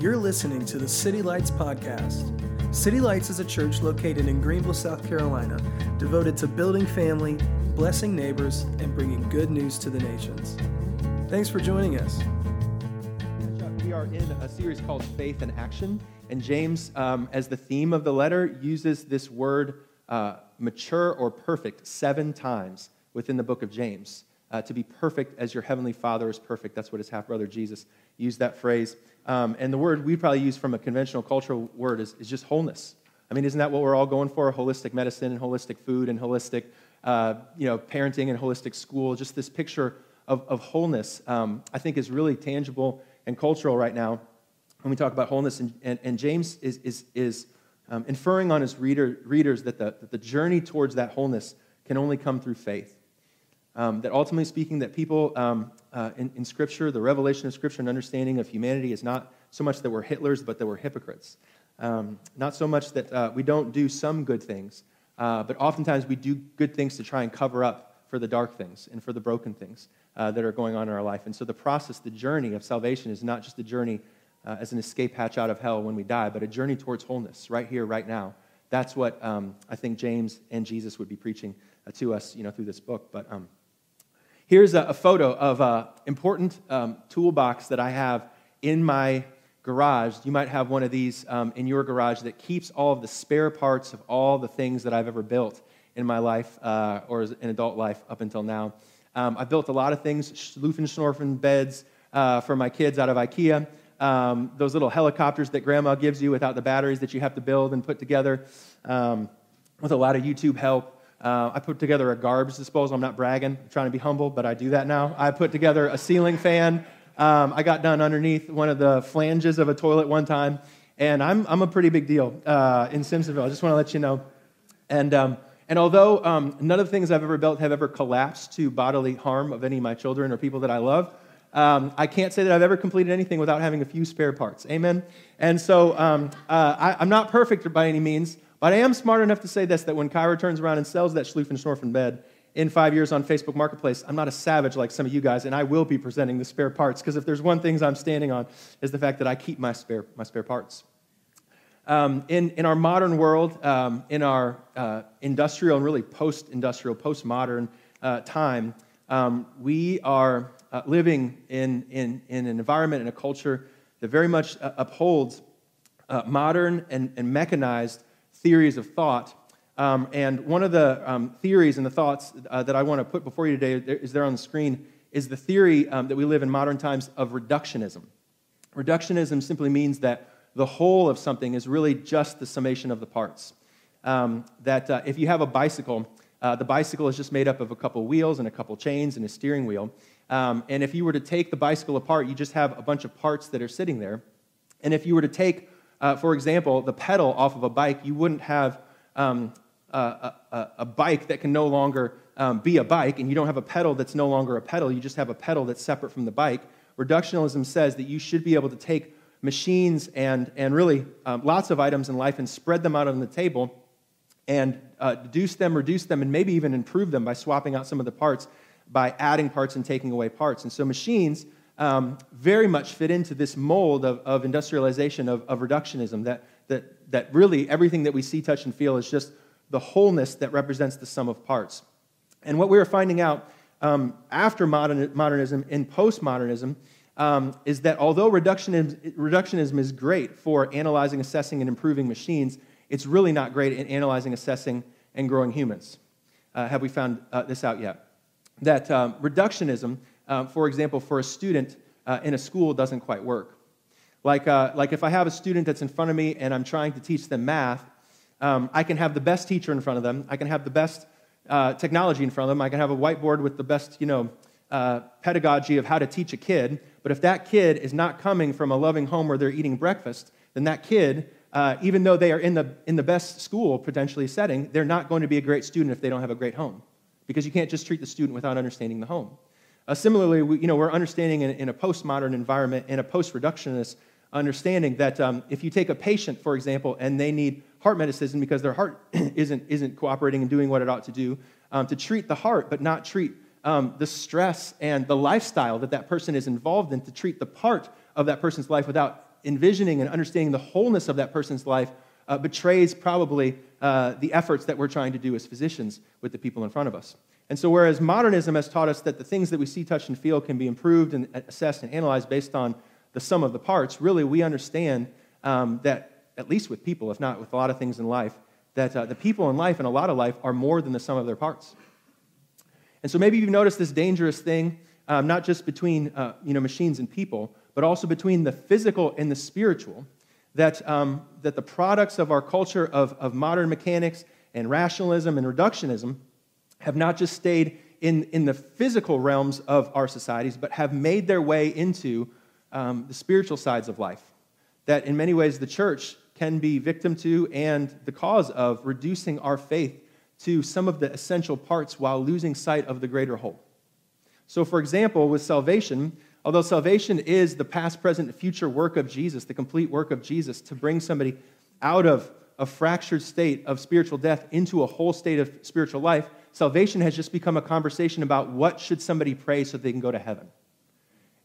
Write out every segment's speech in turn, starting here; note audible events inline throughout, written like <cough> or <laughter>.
You're listening to the City Lights Podcast. City Lights is a church located in Greenville, South Carolina, devoted to building family, blessing neighbors, and bringing good news to the nations. Thanks for joining us. We are in a series called Faith in Action, and James, um, as the theme of the letter, uses this word uh, mature or perfect seven times within the book of James. Uh, to be perfect as your heavenly Father is perfect. That's what his half brother Jesus used that phrase. Um, and the word we probably use from a conventional cultural word is, is just wholeness. I mean, isn't that what we're all going for? Holistic medicine and holistic food and holistic, uh, you know, parenting and holistic school. Just this picture of, of wholeness, um, I think, is really tangible and cultural right now when we talk about wholeness. And, and, and James is, is, is um, inferring on his reader, readers that the, that the journey towards that wholeness can only come through faith. Um, that ultimately speaking, that people um, uh, in, in, Scripture, the revelation of Scripture and understanding of humanity is not so much that we're Hitlers, but that we're hypocrites. Um, not so much that uh, we don't do some good things, uh, but oftentimes we do good things to try and cover up for the dark things and for the broken things uh, that are going on in our life. And so the process, the journey of salvation is not just a journey uh, as an escape hatch out of hell when we die, but a journey towards wholeness right here, right now. That's what um, I think James and Jesus would be preaching uh, to us, you know, through this book. But um, Here's a, a photo of an important um, toolbox that I have in my garage. You might have one of these um, in your garage that keeps all of the spare parts of all the things that I've ever built in my life uh, or in adult life up until now. Um, I've built a lot of things, Schlaufen beds uh, for my kids out of IKEA. Um, those little helicopters that grandma gives you without the batteries that you have to build and put together um, with a lot of YouTube help. Uh, I put together a garbage disposal. I'm not bragging, I'm trying to be humble, but I do that now. I put together a ceiling fan. Um, I got done underneath one of the flanges of a toilet one time, and I'm, I'm a pretty big deal uh, in Simpsonville. I just want to let you know. And, um, and although um, none of the things I've ever built have ever collapsed to bodily harm of any of my children or people that I love, um, I can't say that I've ever completed anything without having a few spare parts. Amen? And so um, uh, I, I'm not perfect by any means, but I am smart enough to say this that when Kyra turns around and sells that Schlaufen bed in five years on Facebook Marketplace, I'm not a savage like some of you guys, and I will be presenting the spare parts because if there's one thing I'm standing on is the fact that I keep my spare, my spare parts. Um, in, in our modern world, um, in our uh, industrial and really post industrial, post modern uh, time, um, we are uh, living in, in, in an environment and a culture that very much uh, upholds uh, modern and, and mechanized theories of thought. Um, and one of the um, theories and the thoughts uh, that I want to put before you today is there on the screen is the theory um, that we live in modern times of reductionism. Reductionism simply means that the whole of something is really just the summation of the parts. Um, that uh, if you have a bicycle, uh, the bicycle is just made up of a couple wheels and a couple chains and a steering wheel. Um, and if you were to take the bicycle apart, you just have a bunch of parts that are sitting there. And if you were to take uh, for example, the pedal off of a bike, you wouldn't have um, a, a, a, bike that can no longer um, be a bike, and you don't have a pedal that's no longer a pedal. You just have a pedal that's separate from the bike. Reductionism says that you should be able to take machines and, and really um, lots of items in life and spread them out on the table and uh, deduce them, reduce them, and maybe even improve them by swapping out some of the parts, by adding parts and taking away parts. And so machines um, very much fit into this mold of, of industrialization, of, of reductionism, that, that, that really everything that we see, touch, and feel is just the wholeness that represents the sum of parts. And what we are finding out um, after modern, modernism, in postmodernism, um, is that although reductionism, reductionism is great for analyzing, assessing, and improving machines, it's really not great in analyzing, assessing, and growing humans. Uh, have we found uh, this out yet? That um, reductionism um, for example, for a student uh, in a school doesn't quite work. Like, uh, like if I have a student that's in front of me and I'm trying to teach them math, um, I can have the best teacher in front of them. I can have the best uh, technology in front of them. I can have a whiteboard with the best, you know, uh, pedagogy of how to teach a kid. But if that kid is not coming from a loving home where they're eating breakfast, then that kid, uh, even though they are in the, in the best school potentially setting, they're not going to be a great student if they don't have a great home. Because you can't just treat the student without understanding the home. Uh, similarly, we, you know, we're understanding in, in a postmodern environment, in a post-reductionist understanding that um, if you take a patient, for example, and they need heart medicine because their heart <clears throat> isn't, isn't cooperating and doing what it ought to do, um, to treat the heart but not treat um, the stress and the lifestyle that that person is involved in, to treat the part of that person's life without envisioning and understanding the wholeness of that person's life uh, betrays probably uh, the efforts that we're trying to do as physicians with the people in front of us. And so, whereas modernism has taught us that the things that we see, touch, and feel can be improved and assessed and analyzed based on the sum of the parts, really we understand um, that, at least with people, if not with a lot of things in life, that uh, the people in life and a lot of life are more than the sum of their parts. And so maybe you've noticed this dangerous thing, um, not just between uh, you know, machines and people, but also between the physical and the spiritual, that, um, that the products of our culture of, of modern mechanics and rationalism and reductionism have not just stayed in, in the physical realms of our societies, but have made their way into um, the spiritual sides of life. That in many ways the church can be victim to and the cause of reducing our faith to some of the essential parts while losing sight of the greater whole. So, for example, with salvation, although salvation is the past, present, and future work of Jesus, the complete work of Jesus to bring somebody out of a fractured state of spiritual death into a whole state of spiritual life, salvation has just become a conversation about what should somebody pray so they can go to heaven.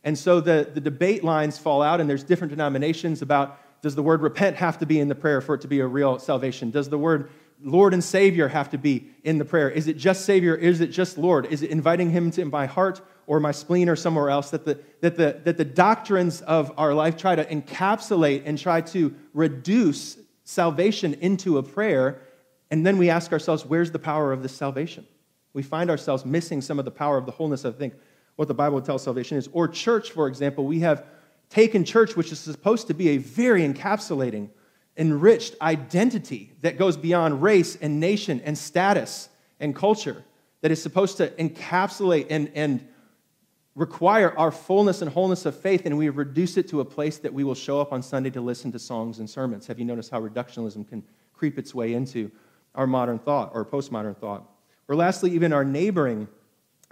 And so the, the debate lines fall out, and there's different denominations about does the word repent have to be in the prayer for it to be a real salvation? Does the word Lord and Savior have to be in the prayer? Is it just Savior? Is it just Lord? Is it inviting Him to my heart or my spleen or somewhere else? That the, that the, that the doctrines of our life try to encapsulate and try to reduce salvation into a prayer. And then we ask ourselves, where's the power of this salvation? We find ourselves missing some of the power of the wholeness, I think, what the Bible tells salvation is. Or church, for example, we have taken church, which is supposed to be a very encapsulating, enriched identity that goes beyond race and nation and status and culture, that is supposed to encapsulate and, and require our fullness and wholeness of faith, and we reduce it to a place that we will show up on Sunday to listen to songs and sermons. Have you noticed how reductionism can creep its way into our modern thought or postmodern thought? Or lastly, even our neighboring,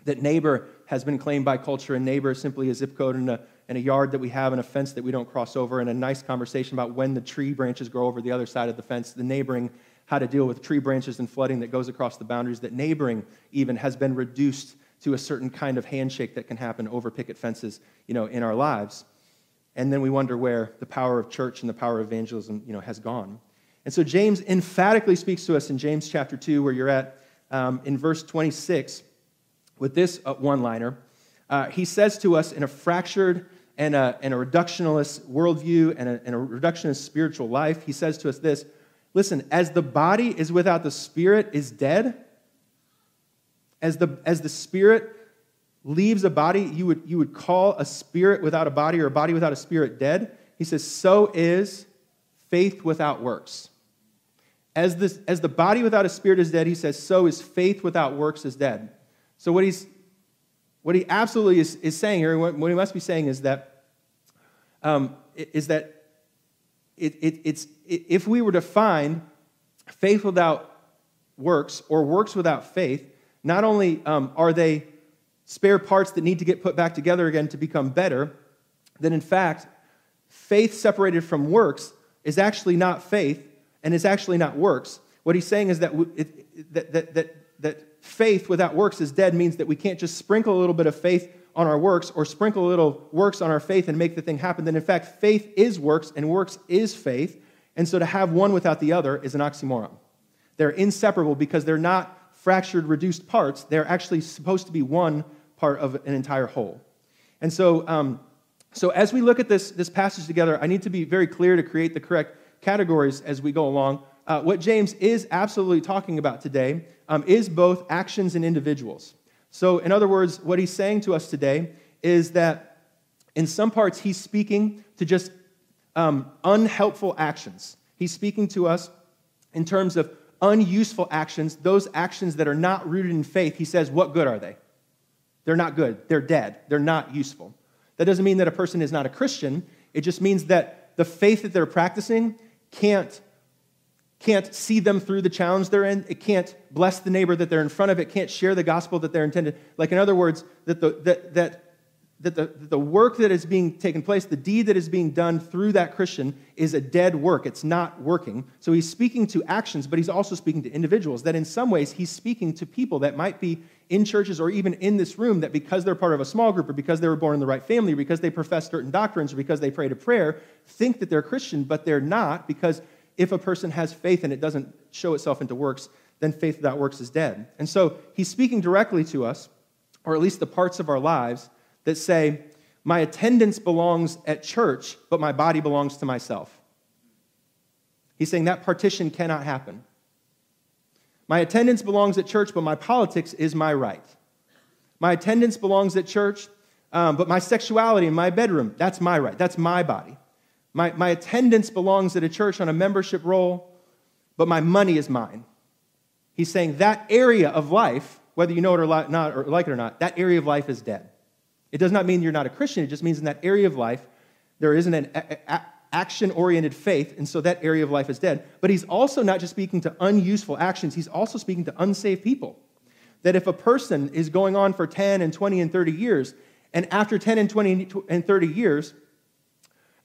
that neighbor has been claimed by culture, and neighbor is simply a zip code and a and a yard that we have and a fence that we don't cross over and a nice conversation about when the tree branches grow over the other side of the fence, the neighboring, how to deal with tree branches and flooding that goes across the boundaries, that neighboring even has been reduced to a certain kind of handshake that can happen over picket fences, you know, in our lives. And then we wonder where the power of church and the power of evangelism, you know, has gone. And so James emphatically speaks to us in James chapter 2, where you're at, um, in verse 26, with this uh, one liner. Uh, he says to us in a fractured and a, and a reductionist worldview and a, and a reductionist spiritual life, he says to us this listen, as the body is without the spirit is dead, as the, as the spirit leaves a body, you would, you would call a spirit without a body or a body without a spirit dead. He says, so is faith without works. As, this, as the body without a spirit is dead, he says, so is faith without works is dead. So what he's what he absolutely is, is saying here, what, he must be saying is that, um, is that it, it, it's, it, if we were to find faith without works or works without faith, not only um, are they spare parts that need to get put back together again to become better, then in fact, faith separated from works is actually not faith and it's actually not works. What he's saying is that, it, that, that, that, that faith without works is dead means that we can't just sprinkle a little bit of faith on our works or sprinkle a little works on our faith and make the thing happen. Then, in fact, faith is works and works is faith. And so to have one without the other is an oxymoron. They're inseparable because they're not fractured, reduced parts. They're actually supposed to be one part of an entire whole. And so, um, so as we look at this, this passage together, I need to be very clear to create the correct categories as we go along. Uh, what James is absolutely talking about today um, is both actions and individuals. So, in other words, what he's saying to us today is that in some parts he's speaking to just um, unhelpful actions. He's speaking to us in terms of unuseful actions, those actions that are not rooted in faith. He says, What good are they? They're not good. They're dead. They're not useful. That doesn't mean that a person is not a Christian. It just means that the faith that they're practicing can't can't see them through the challenge they're in. It can't bless the neighbor that they're in front of. It can't share the gospel that they're intended. Like, in other words, that, the, that, that that the, the work that is being taken place, the deed that is being done through that Christian, is a dead work. It's not working. So he's speaking to actions, but he's also speaking to individuals. That in some ways, he's speaking to people that might be in churches or even in this room that because they're part of a small group or because they were born in the right family, or because they profess certain doctrines, or because they prayed a prayer, think that they're Christian, but they're not because if a person has faith and it doesn't show itself into works, then faith without works is dead. And so he's speaking directly to us, or at least the parts of our lives that say, My attendance belongs at church, but my body belongs to myself. He's saying that partition cannot happen. My attendance belongs at church, but my politics is my right. My attendance belongs at church, um, but my sexuality in my bedroom, that's my right. That's my body. My, my attendance belongs at a church on a membership role, but my money is mine. He's saying that area of life, whether you know it or not, or like it or not, that area of life is dead. It does not mean you're not a Christian. It just means in that area of life, there isn't an action oriented faith, and so that area of life is dead. But he's also not just speaking to unuseful actions, he's also speaking to unsaved people. That if a person is going on for 10 and 20 and 30 years, and after 10 and 20 and 30 years,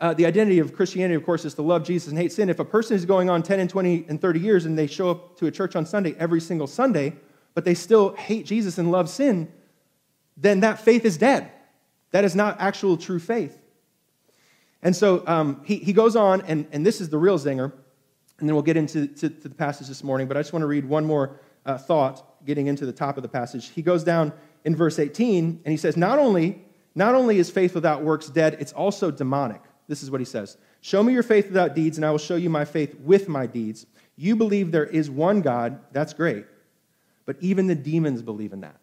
uh, the identity of Christianity, of course, is to love Jesus and hate sin. If a person is going on 10 and 20 and 30 years and they show up to a church on Sunday every single Sunday, but they still hate Jesus and love sin, then that faith is dead. That is not actual true faith. And so um, he, he goes on, and, and this is the real zinger, and then we'll get into to, to the passage this morning, but I just want to read one more uh, thought getting into the top of the passage. He goes down in verse 18, and he says, Not only, not only is faith without works dead, it's also demonic. This is what he says Show me your faith without deeds, and I will show you my faith with my deeds. You believe there is one God, that's great, but even the demons believe in that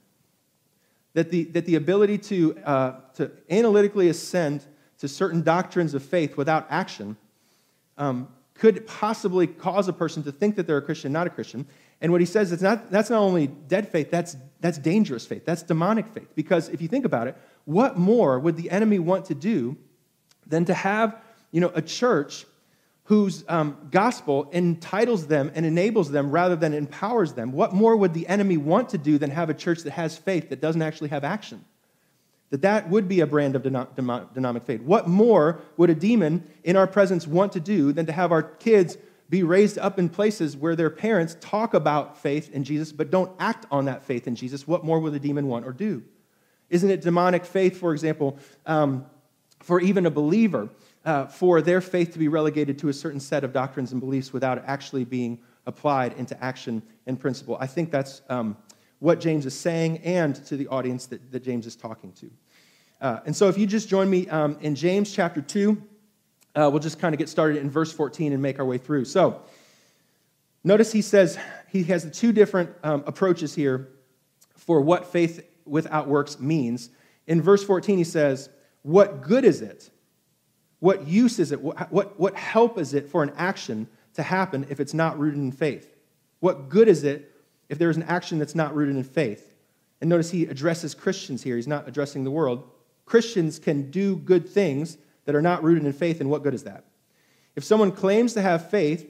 that the, that the ability to, uh, to analytically ascend to certain doctrines of faith without action um, could possibly cause a person to think that they're a Christian, not a Christian. And what he says is not, that's not only dead faith, that's, that's dangerous faith, that's demonic faith. Because if you think about it, what more would the enemy want to do than to have you know, a church whose um, gospel entitles them and enables them rather than empowers them, what more would the enemy want to do than have a church that has faith that doesn't actually have action? That that would be a brand of dynamic faith. What more would a demon in our presence want to do than to have our kids be raised up in places where their parents talk about faith in Jesus but don't act on that faith in Jesus? What more would a demon want or do? Isn't it demonic faith, for example, um, for even a believer? Uh, for their faith to be relegated to a certain set of doctrines and beliefs without actually being applied into action and principle. I think that's um, what James is saying and to the audience that, that James is talking to. Uh, and so if you just join me um, in James chapter 2, uh, we'll just kind of get started in verse 14 and make our way through. So notice he says he has the two different um, approaches here for what faith without works means. In verse 14, he says, What good is it what use is it? What, what help is it for an action to happen if it's not rooted in faith? What good is it if there is an action that's not rooted in faith? And notice he addresses Christians here. He's not addressing the world. Christians can do good things that are not rooted in faith, and what good is that? If someone claims to have faith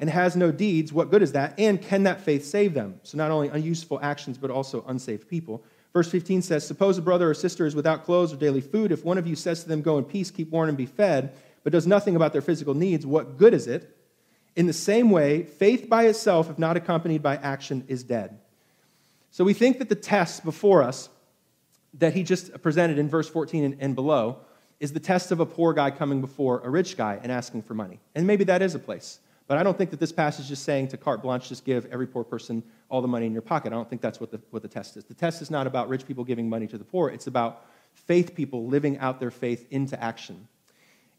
and has no deeds, what good is that? And can that faith save them? So, not only unuseful actions, but also unsaved people. Verse 15 says, Suppose a brother or sister is without clothes or daily food. If one of you says to them, Go in peace, keep warm, and be fed, but does nothing about their physical needs, what good is it? In the same way, faith by itself, if not accompanied by action, is dead. So we think that the test before us that he just presented in verse 14 and, below is the test of a poor guy coming before a rich guy and asking for money. And maybe that is a place. But I don't think that this passage is saying to carte blanche, just give every poor person all the money in your pocket. I don't think that's what the, what the test is. The test is not about rich people giving money to the poor, it's about faith people living out their faith into action.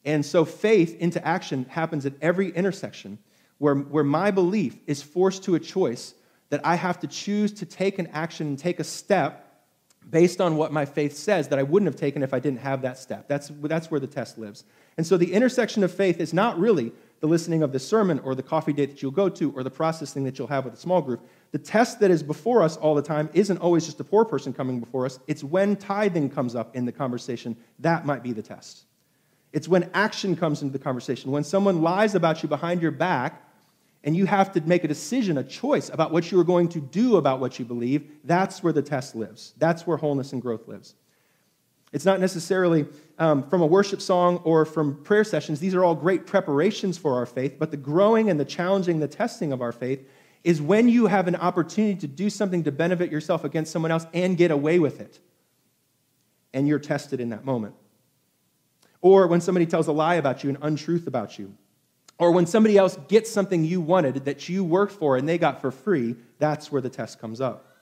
And so faith into action happens at every intersection where, where my belief is forced to a choice that I have to choose to take an action and take a step based on what my faith says that I wouldn't have taken if I didn't have that step. That's, that's where the test lives. And so the intersection of faith is not really the listening of the sermon or the coffee date that you'll go to or the processing that you'll have with a small group. The test that is before us all the time isn't always just a poor person coming before us. It's when tithing comes up in the conversation, that might be the test. It's when action comes into the conversation. When someone lies about you behind your back and you have to make a decision, a choice about what you are going to do about what you believe, that's where the test lives. That's where wholeness and growth lives. It's not necessarily um, from a worship song or from prayer sessions. These are all great preparations for our faith, but the growing and the challenging, the testing of our faith is when you have an opportunity to do something to benefit yourself against someone else and get away with it. And you're tested in that moment. Or when somebody tells a lie about you, an untruth about you. Or when somebody else gets something you wanted that you worked for and they got for free, that's where the test comes up.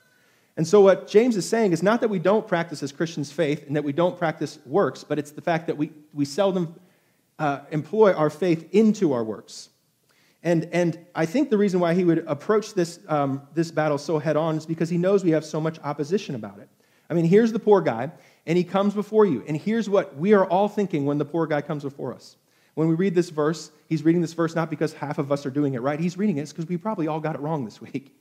And so, what James is saying is not that we don't practice as Christians faith and that we don't practice works, but it's the fact that we, we seldom uh, employ our faith into our works. And, and I think the reason why he would approach this, um, this battle so head on is because he knows we have so much opposition about it. I mean, here's the poor guy, and he comes before you. And here's what we are all thinking when the poor guy comes before us. When we read this verse, he's reading this verse not because half of us are doing it right. He's reading it because we probably all got it wrong this week.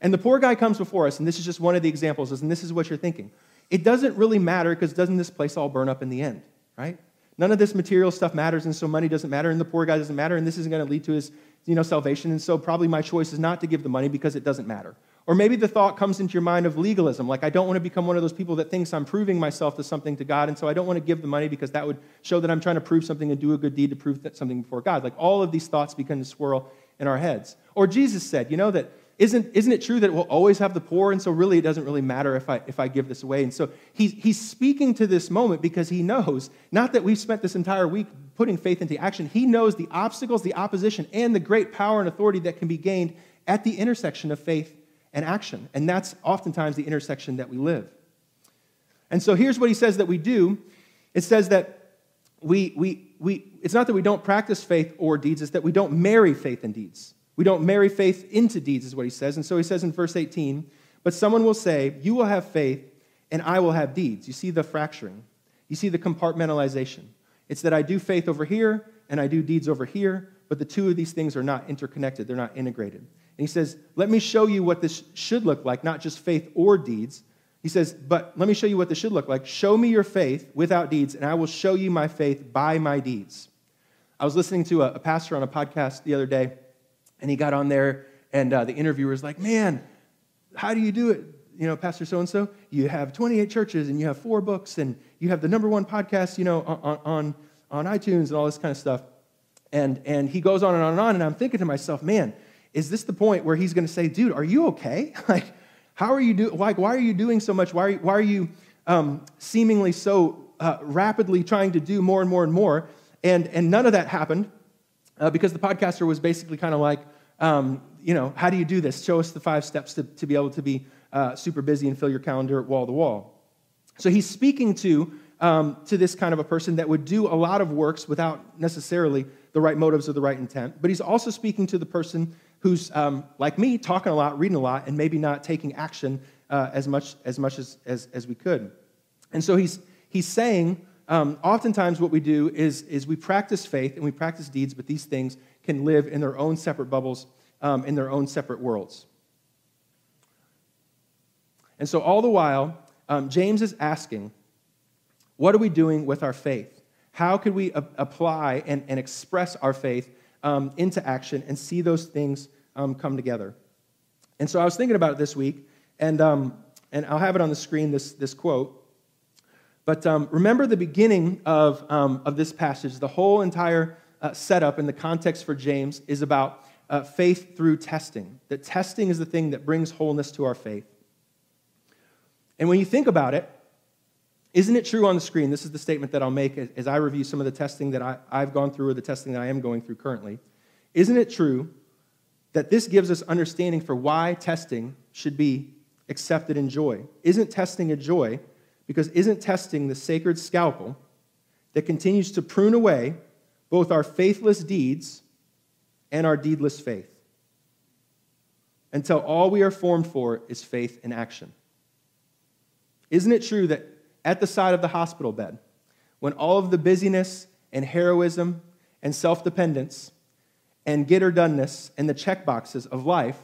And the poor guy comes before us, and this is just one of the examples, and this is what you're thinking. It doesn't really matter because doesn't this place all burn up in the end, right? None of this material stuff matters, and so money doesn't matter, and the poor guy doesn't matter, and this isn't going to lead to his you know, salvation, and so probably my choice is not to give the money because it doesn't matter. Or maybe the thought comes into your mind of legalism, like I don't want to become one of those people that thinks I'm proving myself to something to God, and so I don't want to give the money because that would show that I'm trying to prove something and do a good deed to prove something before God. Like all of these thoughts begin to swirl in our heads. Or Jesus said, you know, that isn't, isn't it true that we'll always have the poor? And so really it doesn't really matter if I, if I give this away. And so he's, he's speaking to this moment because he knows, not that we've spent this entire week putting faith into action, he knows the obstacles, the opposition, and the great power and authority that can be gained at the intersection of faith and action. And that's oftentimes the intersection that we live. And so here's what he says that we do it says that we, we, we, it's not that we don't practice faith or deeds, it's that we don't marry faith and deeds. We don't marry faith into deeds, is what he says. And so he says in verse 18, but someone will say, You will have faith, and I will have deeds. You see the fracturing, you see the compartmentalization. It's that I do faith over here, and I do deeds over here, but the two of these things are not interconnected, they're not integrated. And he says, Let me show you what this should look like, not just faith or deeds. He says, But let me show you what this should look like. Show me your faith without deeds, and I will show you my faith by my deeds. I was listening to a, pastor on a podcast the other day, and he got on there, and uh, the interviewer was like, Man, how do you do it? You know, Pastor so and so, you have 28 churches, and you have four books, and you have the number one podcast, you know, on, on, on iTunes and all this kind of stuff. And, and he goes on and on and on, and I'm thinking to myself, man, is this the point where he's going to say, dude, are you okay? <laughs> like, how are you doing? Like, why are you doing so much? Why are you, why are you um, seemingly so uh, rapidly trying to do more and more and more? And, and none of that happened uh, because the podcaster was basically kind of like, um, you know, how do you do this? Show us the five steps to, to be able to be uh, super busy and fill your calendar wall to wall. So he's speaking to, um, to this kind of a person that would do a lot of works without necessarily the right motives or the right intent. But he's also speaking to the person who's um, like me, talking a lot, reading a lot, and maybe not taking action uh, as much, as, much as, as, as, we could. And so he's, he's saying, um, oftentimes what we do is, is we practice faith and we practice deeds, but these things can live in their own separate bubbles, um, in their own separate worlds. And so all the while, um, James is asking, what are we doing with our faith? How could we a- apply and, and express our faith um, into action and see those things um, come together. And so I was thinking about it this week, and, um, and I'll have it on the screen, this, this quote. But um, remember the beginning of, um, of this passage, the whole entire uh, setup and the context for James is about uh, faith through testing. That testing is the thing that brings wholeness to our faith. And when you think about it, isn't it true on the screen? This is the statement that I'll make as I review some of the testing that I, have gone through or the testing that I am going through currently. Isn't it true that this gives us understanding for why testing should be accepted in joy? Isn't testing a joy? Because isn't testing the sacred scalpel that continues to prune away both our faithless deeds and our deedless faith until all we are formed for is faith in action? Isn't it true that at the side of the hospital bed, when all of the busyness and heroism and self dependence and get or doneness and the check boxes of life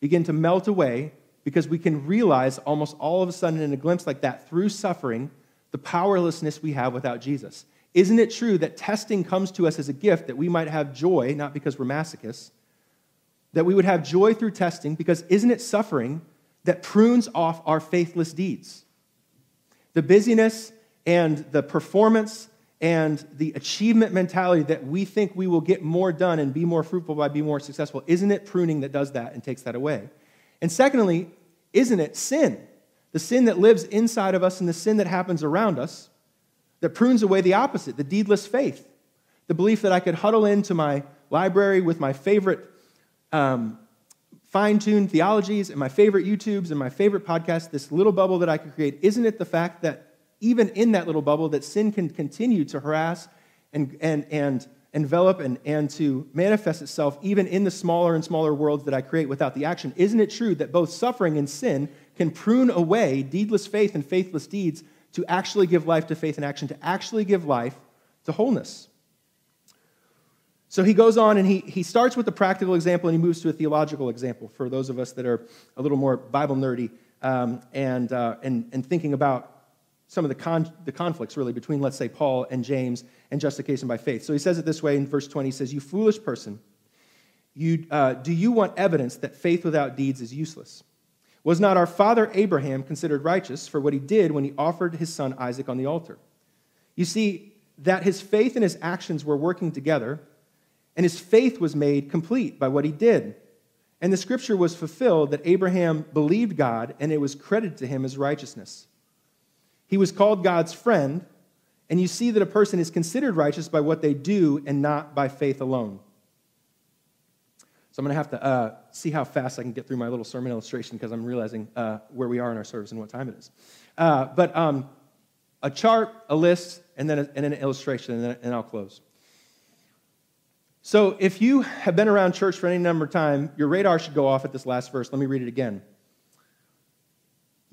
begin to melt away because we can realize almost all of a sudden in a glimpse like that through suffering the powerlessness we have without Jesus. Isn't it true that testing comes to us as a gift that we might have joy, not because we're masochists, that we would have joy through testing because isn't it suffering that prunes off our faithless deeds? The busyness and the performance and the achievement mentality that we think we will get more done and be more fruitful by being more successful, isn't it pruning that does that and takes that away? And secondly, isn't it sin? The sin that lives inside of us and the sin that happens around us that prunes away the opposite, the deedless faith, the belief that I could huddle into my library with my favorite um, fine tuned theologies and my favorite YouTubes and my favorite podcasts, this little bubble that I could create. Isn't it the fact that even in that little bubble, that sin can continue to harass and, and, and envelop and, and to manifest itself even in the smaller and smaller worlds that I create without the action? Isn't it true that both suffering and sin can prune away deedless faith and faithless deeds to actually give life to faith and action, to actually give life to wholeness? So he goes on and he, he starts with a practical example and he moves to a theological example for those of us that are a little more Bible nerdy um, and, uh, and, and thinking about some of the, con- the conflicts really between, let's say, Paul and James and justification by faith. So he says it this way in verse 20 he says, You foolish person, you, uh, do you want evidence that faith without deeds is useless? Was not our father Abraham considered righteous for what he did when he offered his son Isaac on the altar? You see, that his faith and his actions were working together, and his faith was made complete by what he did. And the scripture was fulfilled that Abraham believed God, and it was credited to him as righteousness. He was called God's friend, and you see that a person is considered righteous by what they do and not by faith alone. So I'm going to have to uh, see how fast I can get through my little sermon illustration because I'm realizing uh, where we are in our service and what time it is. Uh, but um, a chart, a list, and then, a, and an illustration, and then and I'll close. So if you have been around church for any number of time, your radar should go off at this last verse. Let me read it again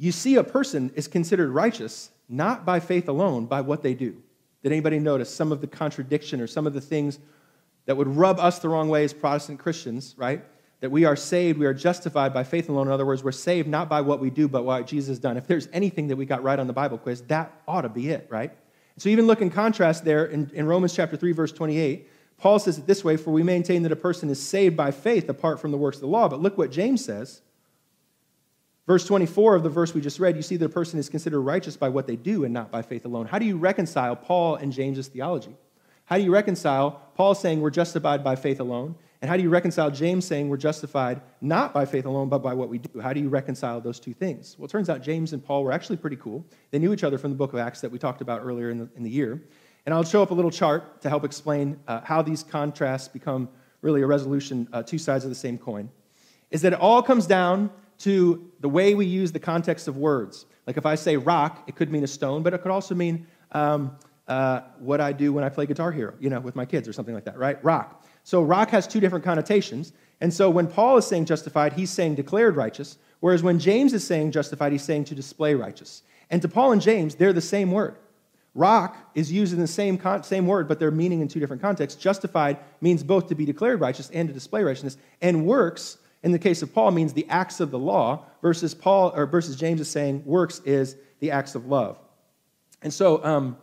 you see a person is considered righteous not by faith alone, by what they do. Did anybody notice some of the contradiction or some of the things that would rub us the wrong way as Protestant Christians, right? That we are saved, we are justified by faith alone. In other words, we're saved not by what we do, but what Jesus has done. If there's anything that we got right on the Bible quiz, that ought to be it, right? So even look in contrast there in, in Romans chapter 3, verse 28, Paul says it this way For we maintain that a person is saved by faith apart from the works of the law. But look what James says Verse 24 of the verse we just read, you see that a person is considered righteous by what they do and not by faith alone. How do you reconcile Paul and James's theology? How do you reconcile Paul saying we're justified by faith alone? And how do you reconcile James saying we're justified not by faith alone, but by what we do? How do you reconcile those two things? Well, it turns out James and Paul were actually pretty cool. They knew each other from the book of Acts that we talked about earlier in the, in the year. And I'll show up a little chart to help explain uh, how these contrasts become really a resolution, uh, two sides of the same coin. Is that it all comes down to the way we use the context of words. Like if I say rock, it could mean a stone, but it could also mean um, uh, what I do when I play Guitar Hero, you know, with my kids or something like that, right? Rock. So rock has two different connotations. And so when Paul is saying justified, he's saying declared righteous, whereas when James is saying justified, he's saying to display righteous. And to Paul and James, they're the same word. Rock is used in the same, con- same word, but they're meaning in two different contexts. Justified means both to be declared righteous and to display righteousness, and works in the case of Paul means the acts of the law versus Paul or versus James is saying works is the acts of love. And so, um,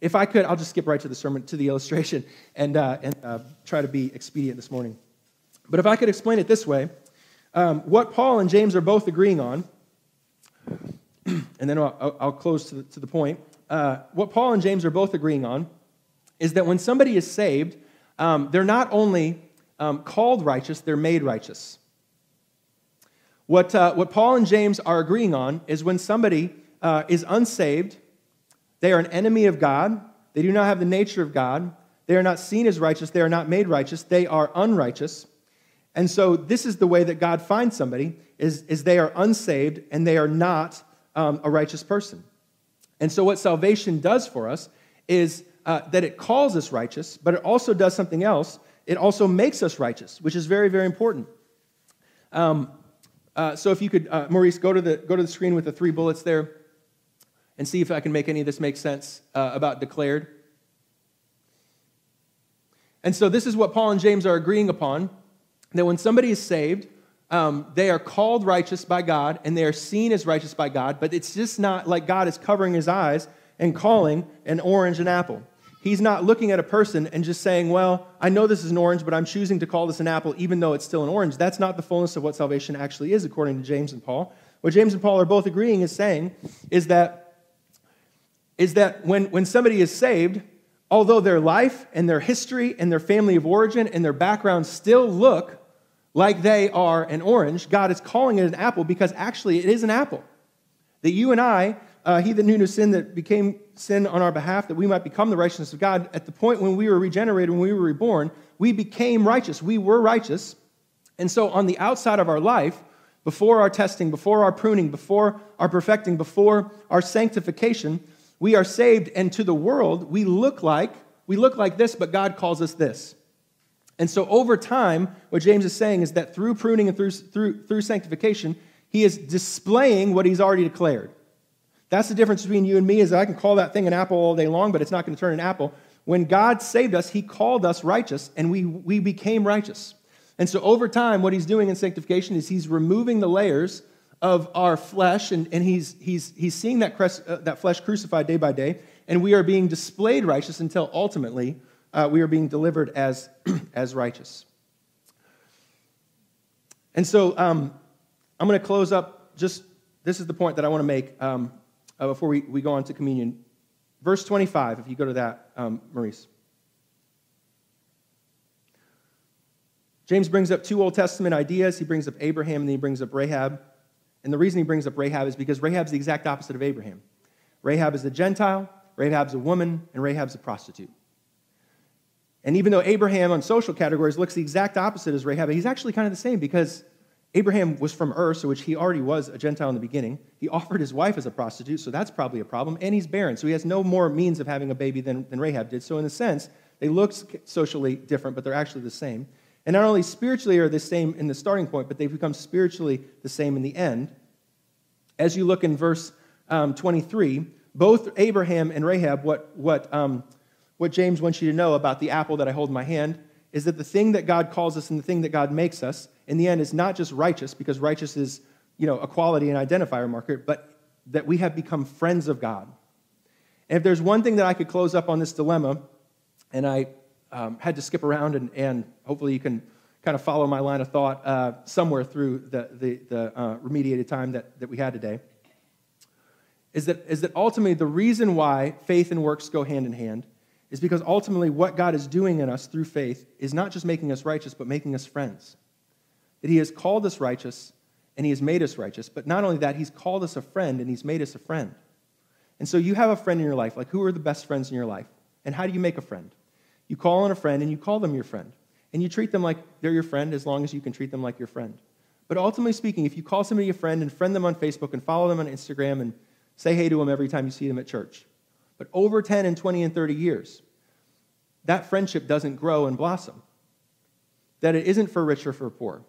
if I could, I'll just skip right to the sermon to the illustration <laughs> and, uh, and uh, try to be expedient this morning. But if I could explain it this way, um, what Paul and James are both agreeing on, <clears throat> and then I'll, I'll close to the, to the point. Uh, what Paul and James are both agreeing on is that when somebody is saved, um, they're not only um, called righteous, they're made righteous. What, uh, what Paul and James are agreeing on is when somebody uh, is unsaved, they are an enemy of God, they do not have the nature of God, they are not seen as righteous, they are not made righteous, they are unrighteous. And so this is the way that God finds somebody is, is they are unsaved and they are not um, a righteous person. And so what salvation does for us is uh, that it calls us righteous, but it also does something else. It also makes us righteous, which is very, very important. Um, uh, so if you could, uh, Maurice, go to, the, go to the screen with the three bullets there and see if I can make any of this make sense uh, about declared. And so this is what Paul and James are agreeing upon that when somebody is saved, um, they are called righteous by God and they are seen as righteous by God, but it's just not like God is covering his eyes and calling an orange an apple. He's not looking at a person and just saying, Well, I know this is an orange, but I'm choosing to call this an apple even though it's still an orange. That's not the fullness of what salvation actually is, according to James and Paul. What James and Paul are both agreeing is saying is that is that when, when somebody is saved, although their life and their history and their family of origin and their background still look like they are an orange, God is calling it an apple because actually it is an apple. That you and I, uh, he that knew no sin that became sin on our behalf, that we might become the righteousness of God, at the point when we were regenerated, when we were reborn, we became righteous. We were righteous. And so on the outside of our life, before our testing, before our pruning, before our perfecting, before our sanctification, we are saved, and to the world, we look like we look like this, but God calls us this. And so over time, what James is saying is that through pruning and through, through, through sanctification, he is displaying what he's already declared. That's the difference between you and me is I can call that thing an apple all day long, but it's not going to turn an apple. When God saved us, he called us righteous, and we, we became righteous. And so over time, what he's doing in sanctification is he's removing the layers of our flesh, and, and he's, he's, he's seeing that, uh, that flesh crucified day by day, and we are being displayed righteous until ultimately uh, we are being delivered as, <clears throat> as righteous. And so um, I'm going to close up just this is the point that I want to make um, uh, before we, we go on to communion. Verse 25, if you go to that, um, Maurice. James brings up two Old Testament ideas. He brings up Abraham and then he brings up Rahab. And the reason he brings up Rahab is because Rahab's the exact opposite of Abraham. Rahab is a Gentile, Rahab's a woman, and Rahab's a prostitute. And even though Abraham on social categories looks the exact opposite as Rahab, he's actually kind of the same because Abraham was from Ur, so which he already was a Gentile in the beginning. He offered his wife as a prostitute, so that's probably a problem. And he's barren, so he has no more means of having a baby than, than Rahab did. So, in a sense, they look socially different, but they're actually the same. And not only spiritually are the same in the starting point, but they've become spiritually the same in the end. As you look in verse um, 23, both Abraham and Rahab, what, what um, what James wants you to know about the apple that I hold in my hand is that the thing that God calls us and the thing that God makes us, in the end, is not just righteous, because righteous is, you know, a quality and identifier marker, but that we have become friends of God. And if there's one thing that I could close up on this dilemma, and I um, had to skip around, and, and, hopefully you can kind of follow my line of thought uh, somewhere through the, the, the uh, remediated time that, that we had today, is that, is that ultimately the reason why faith and works go hand in hand is because ultimately what God is doing in us through faith is not just making us righteous, but making us friends. That He has called us righteous and He has made us righteous. But not only that, He's called us a friend and He's made us a friend. And so you have a friend in your life. Like, who are the best friends in your life? And how do you make a friend? You call on a friend and you call them your friend. And you treat them like they're your friend as long as you can treat them like your friend. But ultimately speaking, if you call somebody a friend and friend them on Facebook and follow them on Instagram and say hey to them every time you see them at church, but over 10 and 20 and 30 years, that friendship doesn't grow and blossom. That it isn't for rich or for poor.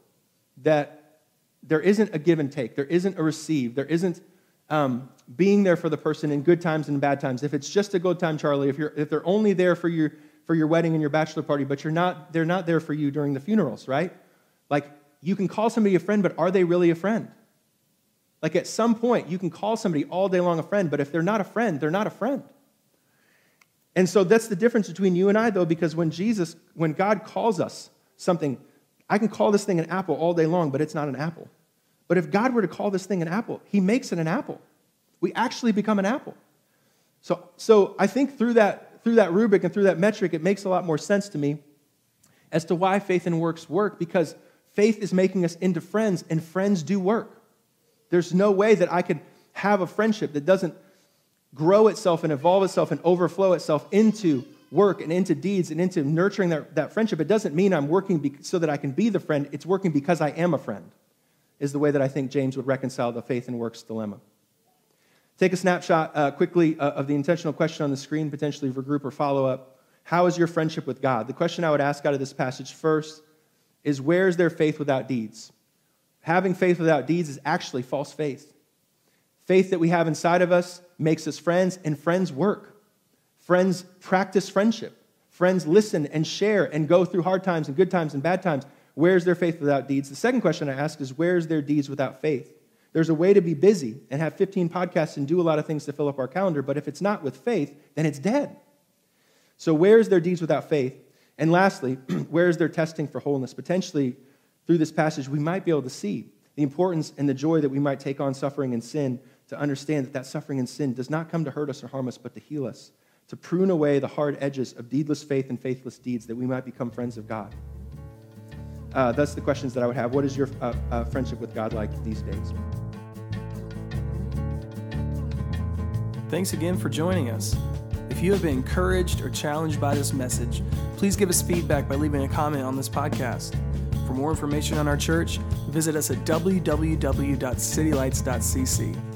That there isn't a give and take. There isn't a receive. There isn't um, being there for the person in good times and bad times. If it's just a good time, Charlie, if, you're, if they're only there for your, for your wedding and your bachelor party, but you're not, they're not there for you during the funerals, right? Like, you can call somebody a friend, but are they really a friend? Like, at some point, you can call somebody all day long a friend, but if they're not a friend, they're not a friend. And so that's the difference between you and I, though, because when Jesus, when God calls us something, I can call this thing an apple all day long, but it's not an apple. But if God were to call this thing an apple, he makes it an apple. We actually become an apple. So, so I think through that, through that rubric and through that metric, it makes a lot more sense to me as to why faith and works work, because faith is making us into friends, and friends do work. There's no way that I could have a friendship that doesn't grow itself and evolve itself and overflow itself into work and into deeds and into nurturing that, that friendship, it doesn't mean I'm working be, so that I can be the friend. It's working because I am a friend, is the way that I think James would reconcile the faith and works dilemma. Take a snapshot uh, quickly uh, of the intentional question on the screen, potentially for group or follow up. How is your friendship with God? The question I would ask out of this passage first is where is their faith without deeds? Having faith without deeds is actually false faith. Faith that we have inside of us makes us friends, and friends work. Friends practice friendship. Friends listen and share and go through hard times and good times and bad times. Where's their faith without deeds? The second question I ask is where's their deeds without faith? There's a way to be busy and have 15 podcasts and do a lot of things to fill up our calendar, but if it's not with faith, then it's dead. So, where's their deeds without faith? And lastly, <clears throat> where's their testing for wholeness? Potentially, through this passage, we might be able to see the importance and the joy that we might take on suffering and sin to understand that that suffering and sin does not come to hurt us or harm us, but to heal us, to prune away the hard edges of deedless faith and faithless deeds that we might become friends of God. Uh, that's the questions that I would have. What is your uh, uh, friendship with God like these days? Thanks again for joining us. If you have been encouraged or challenged by this message, please give us feedback by leaving a comment on this podcast. For more information on our church, visit us at www.citylights.cc.